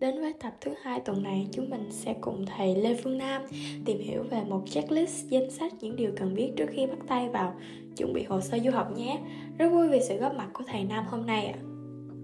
Đến với tập thứ hai tuần này, chúng mình sẽ cùng thầy Lê Phương Nam tìm hiểu về một checklist danh sách những điều cần biết trước khi bắt tay vào chuẩn bị hồ sơ du học nhé. Rất vui vì sự góp mặt của thầy Nam hôm nay ạ.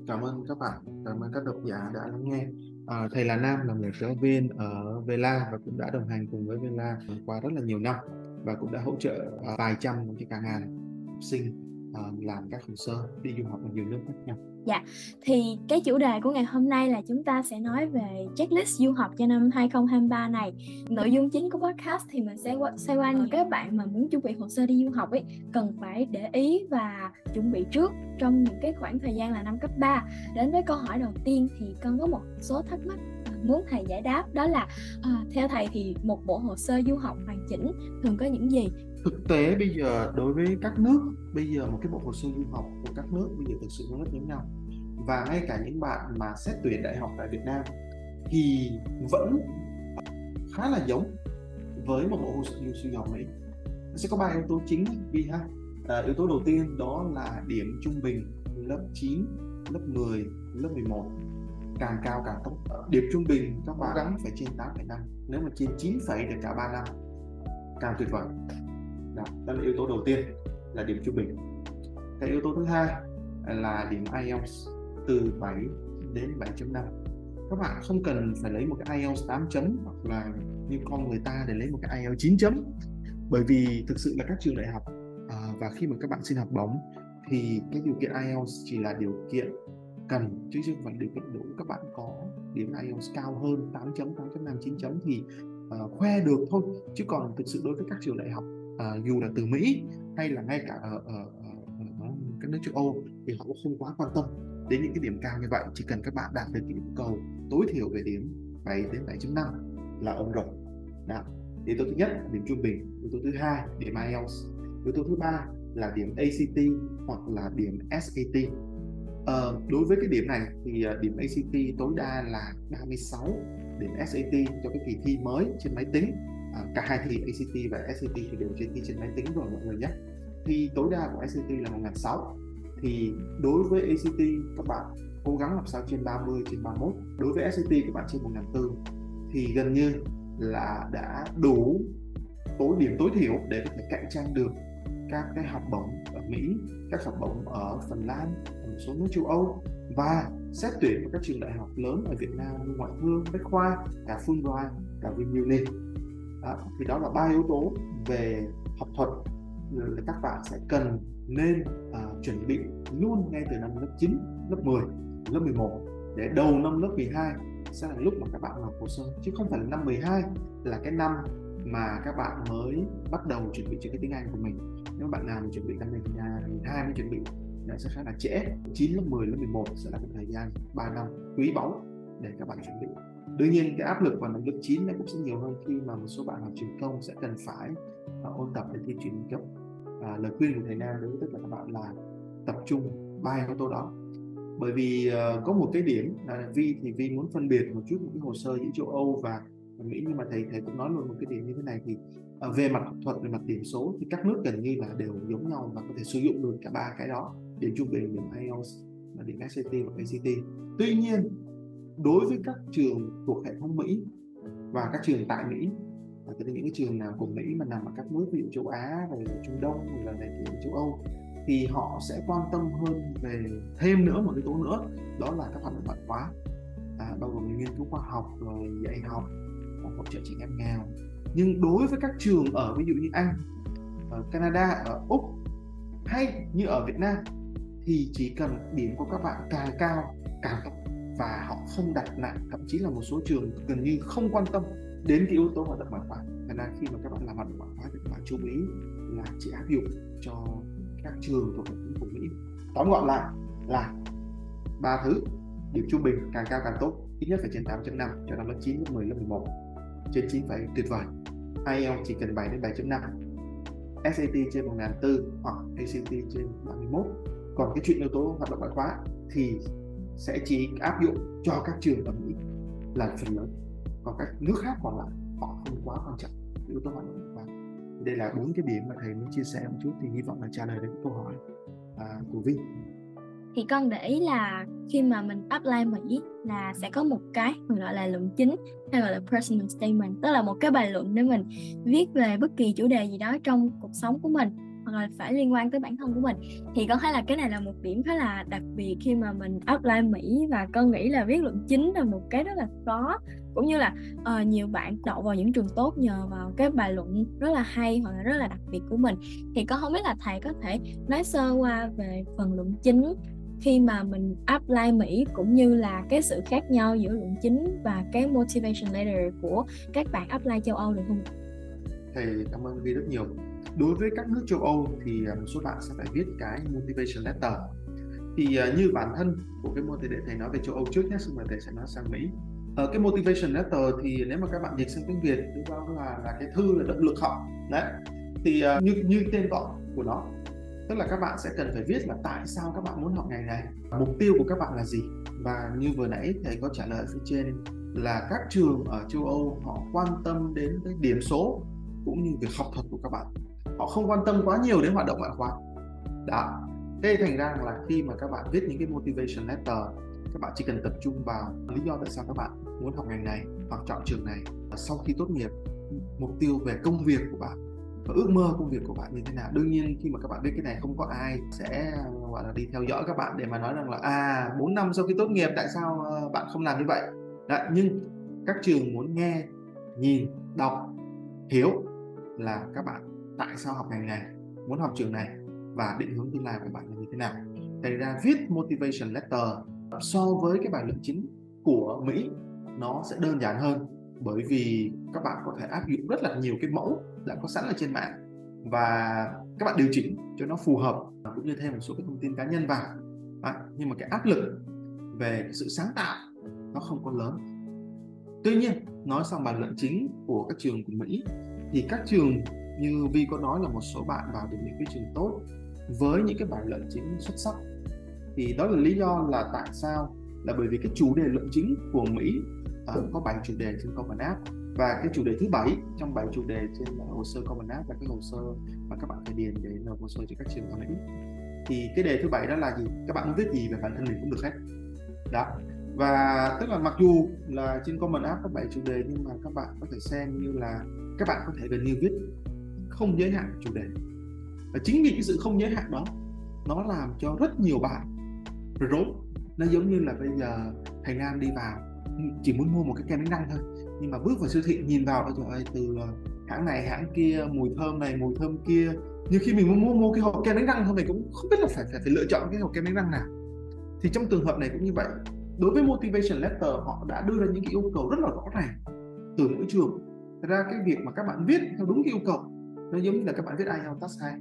Cảm ơn các bạn, cảm ơn các độc giả đã lắng nghe. À, thầy là Nam là một giáo viên ở Vela và cũng đã đồng hành cùng với Vela qua rất là nhiều năm và cũng đã hỗ trợ vài trăm cái cả ngàn học sinh uh, làm các hồ sơ đi du học ở nhiều nước khác nhau. Dạ, thì cái chủ đề của ngày hôm nay là chúng ta sẽ nói về checklist du học cho năm 2023 này. Nội dung chính của podcast thì mình sẽ xoay quanh các bạn mà muốn chuẩn bị hồ sơ đi du học ấy cần phải để ý và chuẩn bị trước trong những cái khoảng thời gian là năm cấp 3. Đến với câu hỏi đầu tiên thì con có một số thắc mắc muốn thầy giải đáp đó là à, theo thầy thì một bộ hồ sơ du học hoàn chỉnh thường có những gì? Thực tế bây giờ đối với các nước bây giờ một cái bộ hồ sơ du học của các nước bây giờ thực sự nó rất giống nhau. Và ngay cả những bạn mà xét tuyển đại học tại Việt Nam thì vẫn khá là giống với một bộ hồ sơ du học Mỹ sẽ có ba yếu tố chính vì ha. À, yếu tố đầu tiên đó là điểm trung bình lớp 9 lớp 10 lớp 11 càng cao càng tốt. Điểm trung bình các bạn gắng phải trên 8,5 nếu mà trên 9 được cả 3 năm. Càng tuyệt vời. Đó, đó là yếu tố đầu tiên là điểm trung bình. Cái yếu tố thứ hai là điểm IELTS từ 7 đến 7.5 các bạn không cần phải lấy một cái IELTS 8 chấm hoặc là như con người ta để lấy một cái IELTS 9 chấm. Bởi vì thực sự là các trường đại học à, và khi mà các bạn xin học bổng thì cái điều kiện IELTS chỉ là điều kiện cần chứ không phải điều kiện đủ các bạn có. Điểm IELTS cao hơn 8 chấm 8 chấm 5 9 chấm thì uh, khoe được thôi. Chứ còn thực sự đối với các trường đại học uh, dù là từ Mỹ hay là ngay cả ở, ở, ở, ở các nước châu Âu thì họ cũng không quá quan tâm đến những cái điểm cao như vậy. Chỉ cần các bạn đạt được cái yêu cầu tối thiểu về điểm 7 đến 7.5 là ổn rồi. Đó yếu tố thứ nhất điểm trung bình. Yếu tố thứ hai điểm IELTS yếu tố thứ ba là điểm ACT hoặc là điểm SAT uh, đối với cái điểm này thì ờ, điểm ACT tối đa là 36 điểm SAT cho cái kỳ thi mới trên máy tính. À, cả hai thi ACT và SAT thì đều trên thi trên máy tính rồi mọi người nhé. Thi tối đa của SAT là 1.600 thì đối với ACT các bạn cố gắng làm sao trên 30 trên 31 đối với SAT các bạn trên 1.400 thì gần như là đã đủ tối điểm tối thiểu để có thể cạnh tranh được các cái học bổng ở Mỹ, các học bổng ở Phần Lan, ở một số nước châu Âu và xét tuyển vào các trường đại học lớn ở Việt Nam như Ngoại thương, Bách khoa, cả Fulbright, cả Vinuni. À, thì đó là ba yếu tố về học thuật là các bạn sẽ cần nên à, chuẩn bị luôn ngay từ năm lớp 9, lớp 10, lớp 11 để đầu năm lớp 12 sẽ là lúc mà các bạn nộp hồ sơ chứ không phải là năm 12 là cái năm mà các bạn mới bắt đầu chuẩn bị cho cái tiếng Anh của mình. Nếu bạn nào chuẩn bị năm nhà hai mới chuẩn bị là sẽ khá là trễ. 9 lớp 10 lớp 11 sẽ là một thời gian 3 năm quý báu để các bạn chuẩn bị. Đương nhiên cái áp lực vào năm lớp 9 nó cũng sẽ nhiều hơn khi mà một số bạn học truyền công sẽ cần phải uh, ôn tập để thi chuyển cấp à, lời khuyên của thầy Nam đối với tất cả các bạn là tập trung ba yếu tố đó. Bởi vì uh, có một cái điểm là Vi thì Vi muốn phân biệt một chút một cái hồ sơ giữa châu Âu và Mỹ nhưng mà thầy thầy cũng nói luôn một cái điểm như thế này thì ờ, về mặt học thuật về mặt điểm số thì các nước gần như là đều giống nhau và có thể sử dụng được cả ba cái đó điểm trung bình điểm IELTS và điểm SAT và ACT tuy nhiên đối với các trường thuộc hệ thống Mỹ và các trường tại Mỹ và tức là những cái trường nào của Mỹ mà nằm ở các nước ví dụ châu Á rồi Trung Đông hoặc là này châu Âu thì họ sẽ quan tâm hơn về thêm nữa một cái tố nữa đó là các hoạt động ngoại khóa. À, bao gồm nghiên cứu khoa học rồi dạy học và hỗ trợ trẻ em nghèo. Nhưng đối với các trường ở ví dụ như Anh ở Canada ở Úc hay như ở Việt Nam thì chỉ cần điểm của các bạn càng cao càng tốt và họ không đặt nặng thậm chí là một số trường gần như không quan tâm đến cái yếu tố hoạt động ngoại khóa. Nên là khi mà các bạn làm hoạt động ngoại khóa thì các bạn chú ý là chỉ áp dụng cho các trường thuộc hệ thống của Mỹ. Tóm gọn lại là ba thứ điểm trung bình càng cao càng tốt ít nhất phải trên 8.5 cho năm lớp 9, lớp 10, lớp 11 trên 9 phải tuyệt vời. IELTS chỉ cần 7 đến 7.5 SAT trên 1.400 hoặc ACT trên 31 còn cái chuyện yếu tố hoạt động ngoại khóa thì sẽ chỉ áp dụng cho các trường ở Mỹ là phần lớn. Còn các nước khác còn lại họ không quá quan trọng yếu tố hoạt động ngoại khóa. Đây là bốn cái điểm mà thầy muốn chia sẻ một chút thì hy vọng là trả lời được câu hỏi à, của Vinh thì con để ý là khi mà mình apply Mỹ là sẽ có một cái mình gọi là luận chính hay gọi là personal statement tức là một cái bài luận để mình viết về bất kỳ chủ đề gì đó trong cuộc sống của mình hoặc là phải liên quan tới bản thân của mình. Thì con thấy là cái này là một điểm khá là đặc biệt khi mà mình apply Mỹ và con nghĩ là viết luận chính là một cái rất là khó cũng như là uh, nhiều bạn đậu vào những trường tốt nhờ vào cái bài luận rất là hay hoặc là rất là đặc biệt của mình. Thì con không biết là thầy có thể nói sơ qua về phần luận chính khi mà mình apply Mỹ cũng như là cái sự khác nhau giữa luận chính và cái motivation letter của các bạn apply châu Âu được không? Thầy cảm ơn Vi rất nhiều. Đối với các nước châu Âu thì à, một số bạn sẽ phải viết cái motivation letter. Thì à, như bản thân của cái môn thì để thầy nói về châu Âu trước nhé, xong rồi thầy sẽ nói sang Mỹ. Ở cái motivation letter thì nếu mà các bạn dịch sang tiếng Việt, đó là là cái thư là động lực học Đấy. Thì uh, như như tên gọi của nó tức là các bạn sẽ cần phải viết là tại sao các bạn muốn học ngành này, mục tiêu của các bạn là gì. Và như vừa nãy thầy có trả lời phía trên, là các trường ở châu Âu họ quan tâm đến cái điểm số cũng như việc học thuật của các bạn. Họ không quan tâm quá nhiều đến hoạt động ngoại khóa. Đó. Thế thành ra là khi mà các bạn viết những cái motivation letter, các bạn chỉ cần tập trung vào lý do tại sao các bạn muốn học ngành này hoặc chọn trường này sau khi tốt nghiệp, mục tiêu về công việc của bạn và ước mơ công việc của bạn như thế nào. Đương nhiên khi mà các bạn biết cái này không có ai sẽ gọi là đi theo dõi các bạn để mà nói rằng là à 4 năm sau khi tốt nghiệp tại sao ờ, bạn không làm như vậy? Đấy, nhưng các trường muốn nghe nhìn đọc hiểu là các bạn tại sao học ngành này muốn học trường này và định hướng tương lai của bạn là như thế nào. Thành ra viết motivation letter so với cái bài luận chính của Mỹ nó sẽ đơn giản hơn bởi vì các bạn có thể áp dụng rất là nhiều cái mẫu đã có sẵn ở trên mạng và các bạn điều chỉnh cho nó phù hợp cũng như thêm một số cái thông tin cá nhân vào. À, nhưng mà cái áp lực về cái sự sáng tạo nó không có lớn. Tuy nhiên nói xong bài luận chính của các trường của Mỹ thì các trường như Vi có nói là một số bạn vào được những cái trường tốt với những cái bài luận chính xuất sắc. Thì đó là lý do là tại sao là bởi vì cái chủ đề luận chính của Mỹ uh, có bảy chủ đề trên Common App. Và cái chủ đề thứ bảy trong bảy chủ đề trên ờ, hồ sơ Common App là cái hồ sơ mà các bạn phải điền để nộp hồ sơ cho các trường Mỹ thì cái đề thứ bảy đó là gì? Các bạn muốn viết gì về bản thân mình cũng được hết. Đó. Và tức là mặc dù là trên Common App có bảy chủ đề nhưng mà các bạn có thể xem như là các bạn có thể gần như viết không giới hạn chủ đề. Và chính vì cái sự không giới hạn đó nó làm cho rất nhiều bạn rối. Nó giống như là bây giờ thầy Nam đi vào chỉ muốn mua một cái kem đánh răng thôi. Nhưng mà bước vào siêu thị nhìn vào trời ơi từ ờ, hãng này hãng kia mùi thơm này mùi thơm kia. Như khi mình muốn mua mua cái hộp kem đánh răng thôi mình cũng không biết là phải phải, phải lựa chọn cái hộp kem đánh răng nào. Thì trong trường hợp này cũng như vậy. Đối với motivation letter họ đã đưa ra những cái yêu cầu rất là rõ ràng từ mỗi trường. Thật ra cái việc mà các bạn viết theo đúng cái yêu cầu nó giống như là các bạn viết IELTS task 2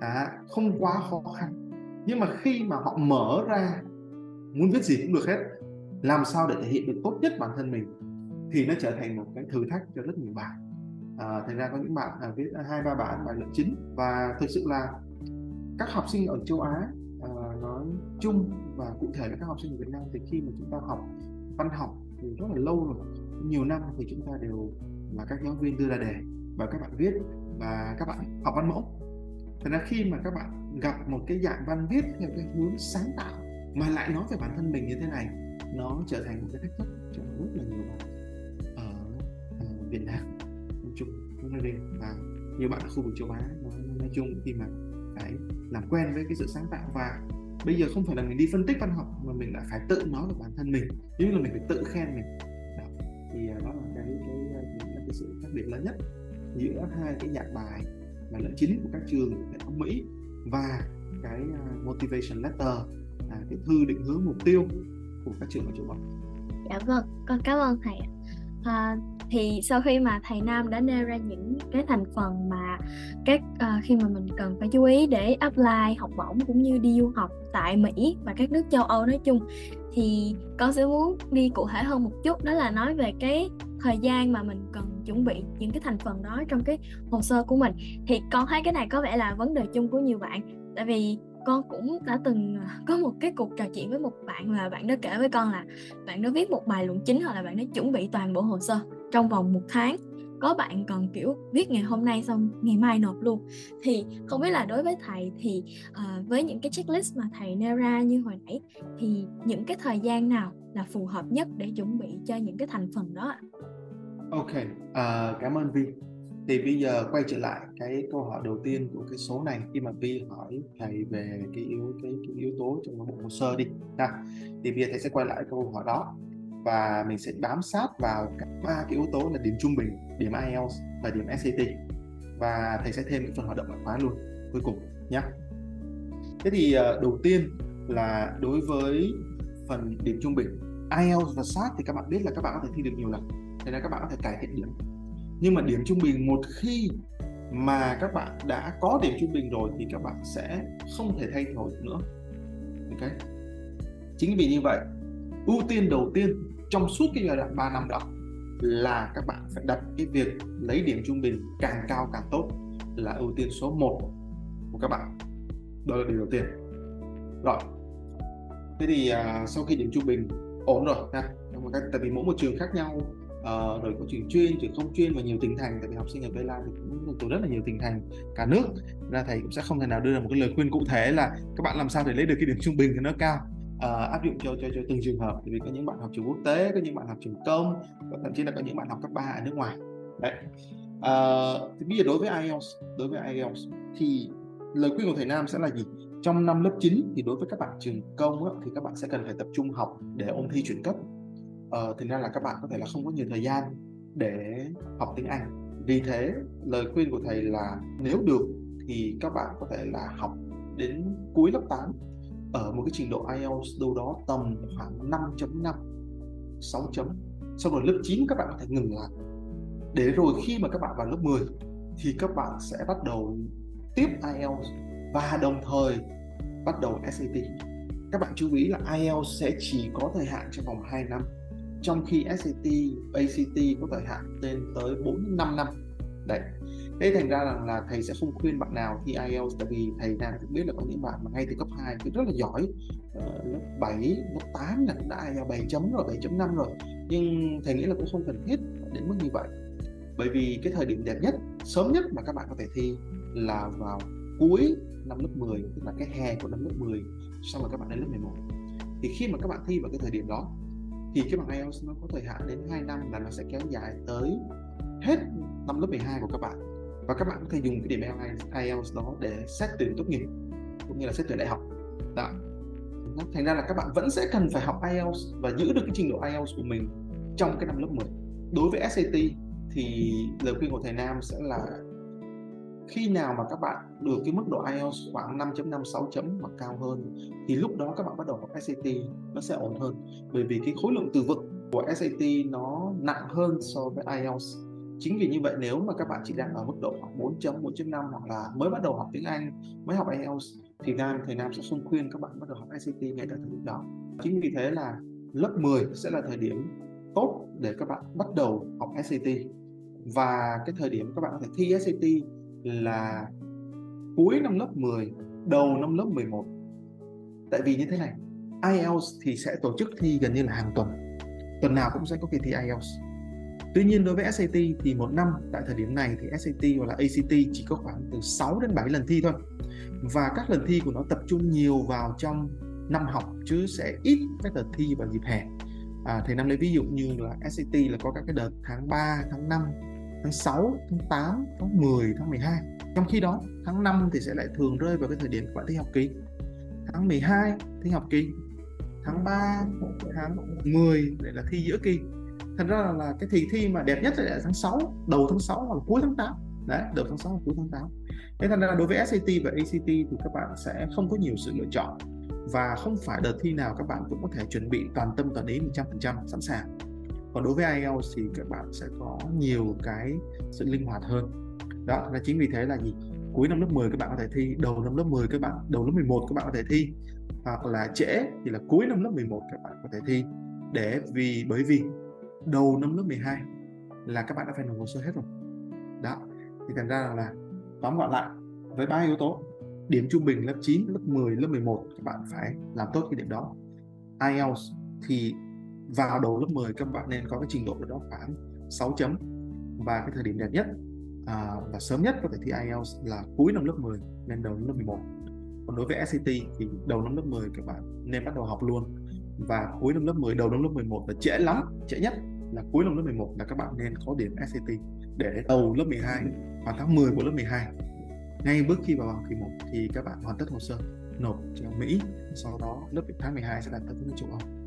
à, không quá khó khăn. Nhưng mà khi mà họ mở ra muốn viết gì cũng được hết làm sao để thể hiện được tốt nhất bản thân mình thì nó trở thành một cái thử thách cho rất nhiều bạn. À, thành ra có những bạn à, viết hai ba bản bài luận chính và thực sự là các học sinh ở châu Á à, nói chung và cụ thể là các học sinh ở Việt Nam thì khi mà chúng ta học văn học thì rất là lâu rồi nhiều năm thì chúng ta đều là các giáo viên đưa ra đề và các bạn viết và các bạn học văn mẫu. Thành ra khi mà các bạn gặp một cái dạng văn viết theo cái hướng sáng tạo mà lại nói về bản thân mình như thế này nó trở thành một cái thách thức cho rất là nhiều bạn ở, ờ, Việt Nam nói chung nói riêng. Và nhiều bạn ở khu vực châu Á nói, nói chung khi mà phải làm quen với cái sự sáng tạo. Và bây giờ không phải là mình đi phân tích văn học mà mình đã phải tự nói về bản thân mình. Giống như là mình phải tự khen mình. Đó. thì ờ, đó là cái cái, cái, cái sự khác biệt lớn nhất giữa hai cái dạng bài mà lẫn chính của các trường đại học Mỹ và cái uh, motivation letter là cái thư định hướng mục tiêu của các trường ở châu Âu. Dạ vâng, con cảm ơn thầy. À, thì sau khi mà thầy Nam đã nêu ra những cái thành phần mà các uh, khi mà mình cần phải chú ý để apply học bổng cũng như đi du học tại Mỹ và các nước châu Âu nói chung thì con sẽ muốn đi cụ thể hơn một chút đó là nói về cái thời gian mà mình cần chuẩn bị những cái thành phần đó trong cái hồ sơ của mình thì con thấy cái này có vẻ là vấn đề chung của nhiều bạn tại vì con cũng đã từng à, có một cái cuộc trò chuyện với một bạn và bạn đó kể với con là bạn đó viết một bài luận chính hoặc là bạn đó chuẩn bị toàn bộ hồ sơ trong vòng một tháng. Có bạn còn kiểu viết ngày hôm nay xong ngày mai nộp luôn. Thì không biết là đối với thầy thì uh, với những cái checklist mà thầy nêu ra như hồi nãy thì những cái thời gian nào là phù hợp nhất để chuẩn bị cho những cái thành phần đó Ok, uh, cảm ơn Vi thì bây giờ quay trở lại cái câu hỏi đầu tiên của cái số này. Khi mà Vi hỏi thầy về cái yếu cái, cái yếu tố trong bộ hồ sơ đi ha. Thì bây giờ thầy sẽ quay lại câu hỏi đó và mình sẽ bám sát vào cả ba cái yếu tố là điểm trung bình điểm IELTS và điểm SAT và thầy sẽ thêm cái phần hoạt động ngoại khóa luôn cuối cùng nhé thế thì ờ, đầu tiên là đối với phần điểm trung bình IELTS và SAT thì các bạn biết là các bạn có thể thi được nhiều lần thế nên các bạn có thể cải thiện điểm nhưng mà điểm trung bình một khi mà các bạn đã có điểm trung bình rồi thì các bạn sẽ không thể thay đổi nữa. Ok? Chính vì như vậy ưu tiên đầu tiên trong suốt cái giai đoạn 3 năm đó là các bạn phải đặt cái việc lấy điểm trung bình càng cao càng tốt là ưu tiên số 1 của các bạn. Đó là điều đầu tiên. Rồi. Thế thì à, sau khi điểm trung bình ổn rồi ha tại vì mỗi một trường khác nhau uh, rồi có trường chuyên trường không chuyên và nhiều tỉnh thành. Tại vì học sinh ở Vela thì cũng từ rất là nhiều tỉnh thành cả nước. Ra thầy cũng sẽ không thể nào đưa ra một cái lời khuyên cụ thể là các bạn làm sao để lấy được cái điểm trung bình thì nó cao. Uh, áp dụng cho, cho cho từng trường hợp. Vì có những bạn học trường quốc tế có những bạn học trường công và thậm chí là có những bạn học cấp ba ở nước ngoài. Đấy. Uh, thì bây giờ đối với IELTS đối với IELTS thì lời khuyên của thầy Nam sẽ là gì? Trong năm lớp 9 thì đối với các bạn trường công á, thì các bạn sẽ cần phải tập trung học để ôn thi chuyển cấp uh, thành ra là các bạn có thể là không có nhiều thời gian để học tiếng Anh. Vì thế lời khuyên của thầy là nếu được thì các bạn có thể là học đến cuối lớp 8 ở một cái trình độ IELTS đâu đó tầm khoảng 5.5 6 chấm. Xong rồi lớp 9 các bạn có thể ngừng lại. Để rồi khi mà các bạn vào lớp 10 thì các bạn sẽ bắt đầu tiếp IELTS và đồng thời bắt đầu SAT các bạn chú ý là IELTS sẽ chỉ có thời hạn trong vòng 2 năm trong khi SCT, ACT có thời hạn lên tới 4 5 năm. Đấy. Thế thành ra rằng là thầy sẽ không khuyên bạn nào thi IELTS tại vì thầy nào cũng biết là có những bạn mà ngay từ cấp 2 thì rất là giỏi uh, lớp 7, lớp 8 là đã IELTS 7 chấm rồi, 7.5 rồi nhưng thầy nghĩ là cũng không cần thiết đến mức như vậy bởi vì cái thời điểm đẹp nhất, sớm nhất mà các bạn có thể thi là vào cuối năm lớp 10 tức là cái hè của năm lớp 10 xong rồi các bạn đến lớp 11 thì khi mà các bạn thi vào cái thời điểm đó thì cái bằng IELTS nó có thời hạn đến 2 năm là nó sẽ kéo dài tới hết năm lớp 12 của các bạn. Và các bạn có thể dùng cái điểm IELTS đó để xét tuyển tốt nghiệp, cũng như là xét tuyển đại học. Đó. Thành ra là các bạn vẫn sẽ cần phải học IELTS và giữ được cái trình độ IELTS của mình trong cái năm lớp 10 đối với SAT thì lời khuyên của thầy Nam sẽ là khi nào mà các bạn được cái mức độ IELTS khoảng 5.5 6 chấm hoặc cao hơn, thì lúc đó các bạn bắt đầu học SAT nó sẽ ổn hơn. Bởi vì cái khối lượng từ vựng của SAT nó nặng hơn so với IELTS. Chính vì như vậy nếu mà các bạn chỉ đang ở mức độ khoảng 4 chấm 4.5 hoặc là mới bắt đầu học tiếng Anh, mới học IELTS, thì Nam thầy Nam sẽ không khuyên các bạn bắt đầu học SAT ngay tại thời điểm đó. Chính vì thế là lớp 10 sẽ là thời điểm tốt để các bạn bắt đầu học SAT và cái thời điểm các bạn có thể thi SAT là cuối năm lớp 10, đầu năm lớp 11. Tại vì như thế này, IELTS thì sẽ tổ chức thi gần như là hàng tuần. Tuần nào cũng sẽ có kỳ thi IELTS. Tuy nhiên đối với SAT thì một năm tại thời điểm này thì SAT hoặc là ACT chỉ có khoảng từ 6 đến 7 lần thi thôi. Và các lần thi của nó tập trung nhiều vào trong năm học chứ sẽ ít các đợt thi vào dịp hè. À, thầy Năm lấy ví dụ như là SAT là có các cái đợt tháng 3, tháng 5 tháng 6, tháng 8, tháng 10, tháng 12 trong khi đó tháng 5 thì sẽ lại thường rơi vào cái thời điểm các bạn thi học kỳ. Tháng 12 thi học kỳ. Tháng 3 tháng 10 lại là thi giữa kỳ. Thành ra là, là cái kỳ thi mà đẹp nhất là tháng 6 đầu tháng 6 hoặc cuối tháng 8 đấy đầu tháng 6 hoặc cuối tháng 8 thế thành ra là đối với SAT và ACT thì các bạn sẽ không có nhiều sự lựa chọn và không phải đợt thi nào các bạn cũng có thể chuẩn bị toàn tâm toàn ý 100% sẵn sàng còn đối với IELTS thì các bạn sẽ có nhiều cái sự linh hoạt hơn. Đó là chính vì thế là gì? Cuối năm lớp 10 các bạn có thể thi đầu năm lớp 10 các bạn đầu lớp 11 các bạn có thể thi hoặc là trễ thì là cuối năm lớp 11 các bạn có thể thi. Để vì bởi vì đầu năm lớp 12 là các bạn đã phải nộp hồ sơ hết rồi. Đó thì thành ra là tóm gọn lại với ba yếu tố điểm trung bình lớp 9, lớp 10, lớp 11 các bạn phải làm tốt cái điểm đó. IELTS thì vào đầu lớp 10 các bạn nên có cái trình độ đó khoảng 6 chấm và cái thời điểm đẹp nhất à, và sớm nhất có thể thi IELTS là cuối năm lớp 10 nên đầu năm lớp 11 còn đối với SAT thì đầu năm lớp 10 các bạn nên bắt đầu học luôn và cuối năm lớp 10 đầu năm lớp 11 là trễ lắm trễ nhất là cuối năm lớp 11 là các bạn nên có điểm SAT để đầu lớp 12 vào tháng 10 của lớp 12 ngay bước khi vào bằng kỳ 1 thì các bạn hoàn tất hồ sơ nộp cho Mỹ sau đó lớp tháng 12 sẽ đạt tới nước châu Âu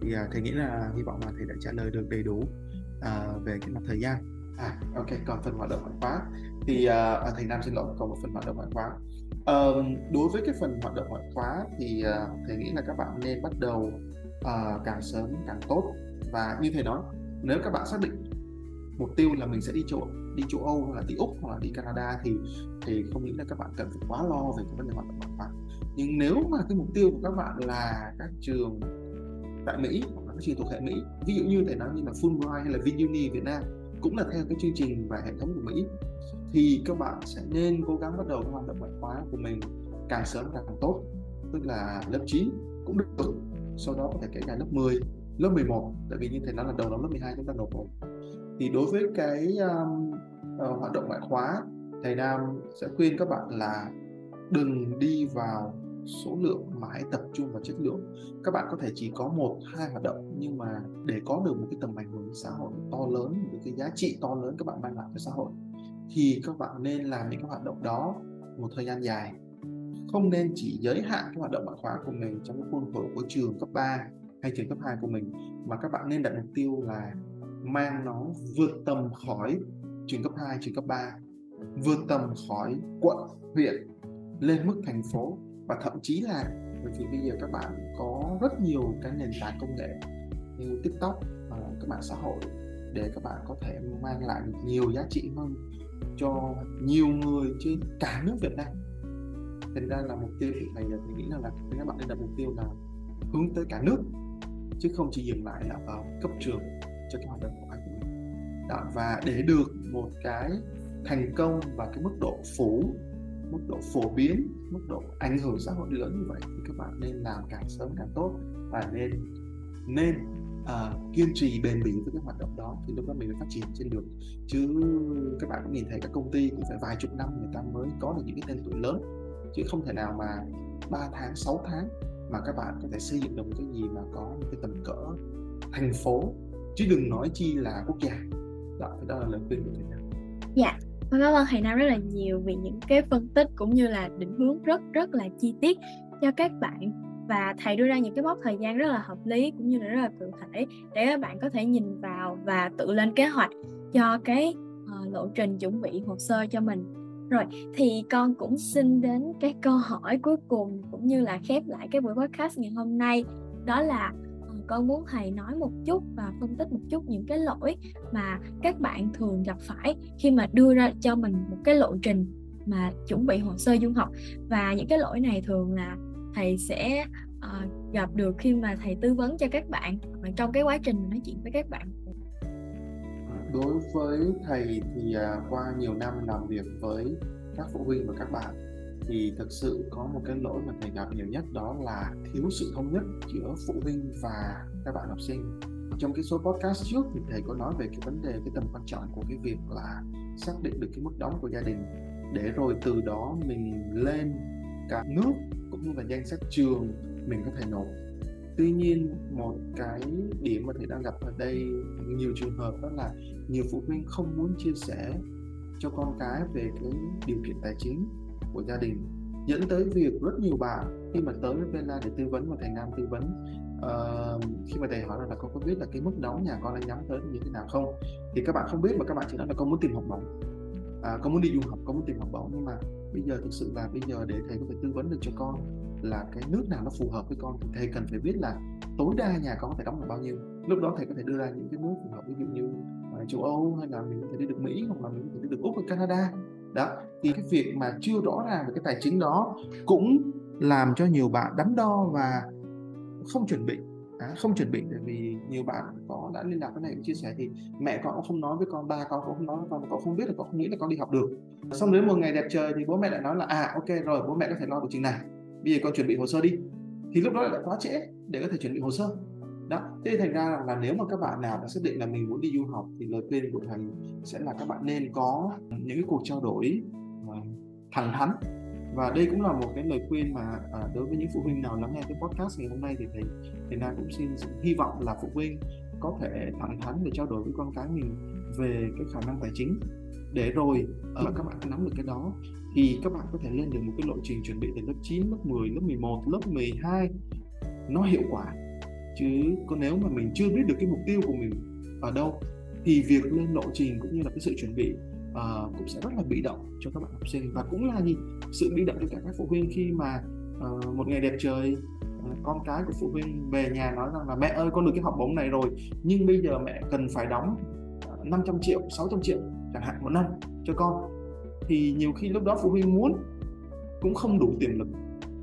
thì uh, thầy nghĩ là hy vọng là thầy đã trả lời được đầy đủ uh, về cái mặt thời gian. À ok còn phần hoạt động ngoại khóa. Thì uh, thầy Nam xin lỗi còn một phần hoạt động ngoại khóa. Uh, đối với cái phần hoạt động ngoại khóa thì uh, thầy nghĩ là các bạn nên bắt đầu uh, càng sớm càng tốt. Và như thầy nói nếu các bạn xác định mục tiêu là mình sẽ đi chỗ đi châu Âu hoặc là đi Úc hoặc là đi Canada thì thì không nghĩ là các bạn cần phải quá lo về cái vấn đề hoạt động ngoại khóa. Nhưng nếu mà cái mục tiêu của các bạn là các trường tại Mỹ hoặc là các trường thuộc hệ Mỹ. Ví dụ như thể nói như là Fulbright hay là Vinuni Việt Nam cũng là theo cái chương trình và hệ thống của Mỹ. Thì các bạn sẽ nên cố gắng bắt đầu cái hoạt động ngoại khóa của mình càng sớm càng tốt tức là lớp 9 cũng được sau đó có thể kể cả lớp 10 lớp 11 tại vì như thế nói là đầu năm lớp 12 chúng ta nộp rồi. Thì đối với cái um, uh, hoạt động ngoại khóa thầy Nam sẽ khuyên các bạn là đừng đi vào số lượng mà hãy tập trung vào chất lượng. Các bạn có thể chỉ có một hai hoạt động nhưng mà để có được một cái tầm ảnh hưởng xã hội to lớn một cái giá trị to lớn các bạn mang lại cho xã hội thì các bạn nên làm những cái hoạt động đó một thời gian dài. Không nên chỉ giới hạn cái hoạt động ngoại khóa của mình trong cái khuôn khổ của trường cấp 3 hay trường cấp 2 của mình mà các bạn nên đặt mục tiêu là mang nó vượt tầm khỏi trường cấp 2, trường cấp 3 vượt tầm khỏi quận, huyện lên mức thành phố và thậm chí là bởi vì bây giờ các bạn có rất nhiều cái nền tảng công nghệ như tiktok và các mạng xã hội để các bạn có thể mang lại được nhiều giá trị hơn cho nhiều người trên cả nước Việt Nam. Thành ra là mục tiêu hiện này là mình nghĩ là, là các bạn nên đặt mục tiêu là hướng tới cả nước chứ không chỉ dừng lại là ở cấp trường cho cái hoạt động của anh Đó, và để được một cái thành công và cái mức độ phủ mức độ phổ biến mức độ ảnh hưởng xã hội lớn như vậy thì các bạn nên làm càng sớm càng tốt và nên nên uh, kiên trì bền bỉ với các hoạt động đó thì lúc đó mình mới phát triển trên đường chứ các bạn cũng nhìn thấy các công ty cũng phải vài chục năm người ta mới có được những cái tên tuổi lớn. Chứ không thể nào mà 3 tháng 6 tháng mà các bạn có thể xây dựng được một cái gì mà có một cái tầm cỡ thành phố. Chứ đừng nói chi là quốc gia. Đó, đó là lời khuyên của thầy Nam dạ. Cảm ơn thầy Nam rất là nhiều vì những cái phân tích cũng như là định hướng rất rất là chi tiết cho các bạn. Và thầy đưa ra những cái mốc thời gian rất là hợp lý cũng như là rất là cụ thể để các bạn có thể nhìn vào và tự lên kế hoạch cho cái uh, lộ trình chuẩn bị hồ sơ cho mình. Rồi thì con cũng xin đến cái câu hỏi cuối cùng cũng như là khép lại cái buổi podcast ngày hôm nay đó là con muốn thầy nói một chút và phân tích một chút những cái lỗi mà các bạn thường gặp phải khi mà đưa ra cho mình một cái lộ trình mà chuẩn bị hồ sơ du học? Và những cái lỗi này thường là thầy sẽ uh, gặp được khi mà thầy tư vấn cho các bạn trong cái quá trình nói chuyện với các bạn. Đối với thầy thì uh, qua nhiều năm làm việc với các phụ huynh và các bạn thì thực sự có một cái lỗi mà thầy gặp nhiều nhất đó là thiếu sự thống nhất giữa phụ huynh và các bạn học sinh. Trong cái số podcast trước thì thầy có nói về cái vấn đề, cái tầm quan trọng của cái việc là xác định được cái mức đóng của gia đình. Để rồi từ đó mình lên cả nước cũng như là danh sách trường mình có thể nộp. Tuy nhiên, một cái điểm mà thầy đang gặp ở đây, nhiều trường hợp đó là nhiều phụ huynh không muốn chia sẻ cho con cái về cái điều kiện tài chính của gia đình dẫn tới việc rất nhiều bạn khi mà tới với Bella để tư vấn và thầy Nam tư vấn. Uh, khi mà thầy hỏi là, là con có biết là cái mức đóng nhà con đang nhắm tới như thế nào không? Thì các bạn không biết mà các bạn chỉ nói là con muốn tìm học bổng. À, con muốn đi du học con muốn tìm học bổng. Nhưng mà bây giờ thực sự là bây giờ để thầy có thể tư vấn được cho con là cái nước nào nó phù hợp với con thì thầy cần phải biết là tối đa nhà con có thể đóng được bao nhiêu. Lúc đó thầy có thể đưa ra những cái nước phù hợp ví dụ như ờ, châu Âu hay là mình có thể đi được Mỹ hoặc là mình có thể đi được Úc hay Canada đó thì cái việc mà chưa rõ ràng về cái tài chính đó cũng làm cho nhiều bạn đắn đo và không chuẩn bị. À, không chuẩn bị tại vì nhiều bạn có đã liên lạc cái này chia sẻ thì mẹ con cũng không nói với con ba con cũng không nói với con con không biết là con không nghĩ là con đi học được. Xong đến một ngày đẹp trời thì bố mẹ lại nói là à ok rồi bố mẹ có thể lo được chuyện này. Bây giờ con chuẩn bị hồ sơ đi. Thì lúc đó lại quá trễ để có thể chuẩn bị hồ sơ đó thế thành ra là, là nếu mà các bạn nào đã xác định là mình muốn đi du học thì lời khuyên của thầy sẽ là các bạn nên có những cái cuộc trao đổi ờ, thẳng thắn. Và đây cũng là một cái lời khuyên mà à, đối với những phụ huynh nào lắng nghe cái podcast ngày hôm nay thì thầy thầy Na cũng xin hy vọng là phụ huynh có thể thẳng thắn để trao đổi với con cái mình về cái khả năng tài chính. Để rồi mà các bạn nắm được cái đó thì các bạn có thể lên được một cái lộ trình chuẩn bị từ lớp 9, lớp 10, lớp 11, lớp 12 nó hiệu quả chứ còn nếu mà mình chưa biết được cái mục tiêu của mình ở đâu thì việc lên lộ trình cũng như là cái sự chuẩn bị uh, cũng sẽ rất là bị động cho các bạn học sinh. Và cũng là gì? Sự bị động cho cả các phụ huynh khi mà uh, một ngày đẹp trời uh, con cái của phụ huynh về nhà nói rằng là mẹ ơi con được cái học bổng này rồi nhưng bây giờ mẹ cần phải đóng ờ, uh, 500 triệu 600 triệu chẳng hạn một năm cho con. Thì nhiều khi lúc đó phụ huynh muốn cũng không đủ tiềm lực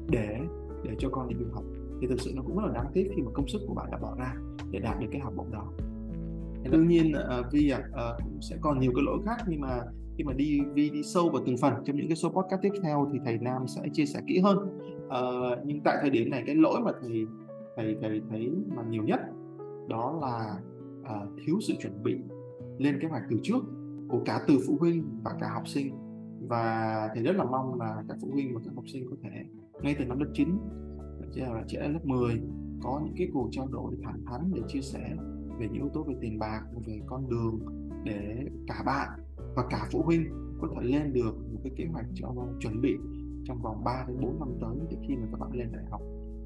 để để cho con đi du học thì thực sự nó cũng rất là đáng tiếc khi mà công sức của bạn đã bỏ ra để đạt được cái học bổng đó. Đương nhiên uh, vì uh, cũng sẽ còn nhiều cái lỗi khác nhưng mà khi mà đi vi đi sâu vào từng phần trong những cái số podcast tiếp theo thì thầy Nam sẽ chia sẻ kỹ hơn. Uh, nhưng tại thời điểm này cái lỗi mà thầy thầy thầy thấy mà nhiều nhất đó là uh, thiếu sự chuẩn bị lên kế hoạch từ trước của cả từ phụ huynh và cả học sinh. Và thầy rất là mong là các phụ huynh và các học sinh có thể ngay từ năm lớp 9 là trẻ lớp 10 có những cái cuộc trao đổi thẳng thắn để chia sẻ về những yếu tố về tiền bạc, về con đường để cả bạn và cả phụ huynh có thể lên được một cái kế hoạch cho chuẩn bị trong vòng 3 đến 4 năm tới để khi mà các bạn lên đại học,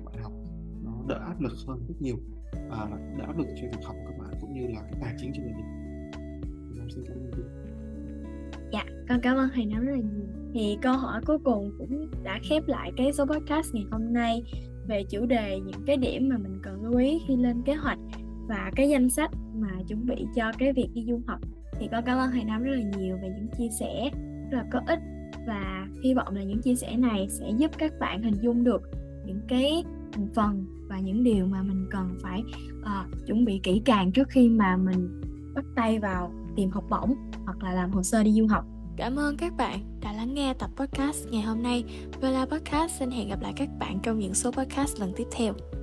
bạn học nó đỡ áp lực hơn rất nhiều và đỡ áp lực cho việc học của các bạn cũng như là cái tài chính cho gia đình. Xin cảm ơn dạ con cảm ơn thầy nắm rất là nhiều. Thì câu hỏi cuối cùng cũng đã khép lại cái số podcast ngày hôm nay về chủ đề những cái điểm mà mình cần lưu ý khi lên kế hoạch và cái danh sách mà chuẩn bị cho cái việc đi du học. Thì con cảm ơn thầy Nam rất là nhiều về những chia sẻ rất là có ích và hy vọng là những chia sẻ này sẽ giúp các bạn hình dung được những cái thành phần và những điều mà mình cần phải uh, chuẩn bị kỹ càng trước khi mà mình bắt tay vào tìm học bổng hoặc là làm hồ sơ đi du học Cảm ơn các bạn đã lắng nghe tập podcast ngày hôm nay. Vela Podcast xin hẹn gặp lại các bạn trong những số podcast lần tiếp theo.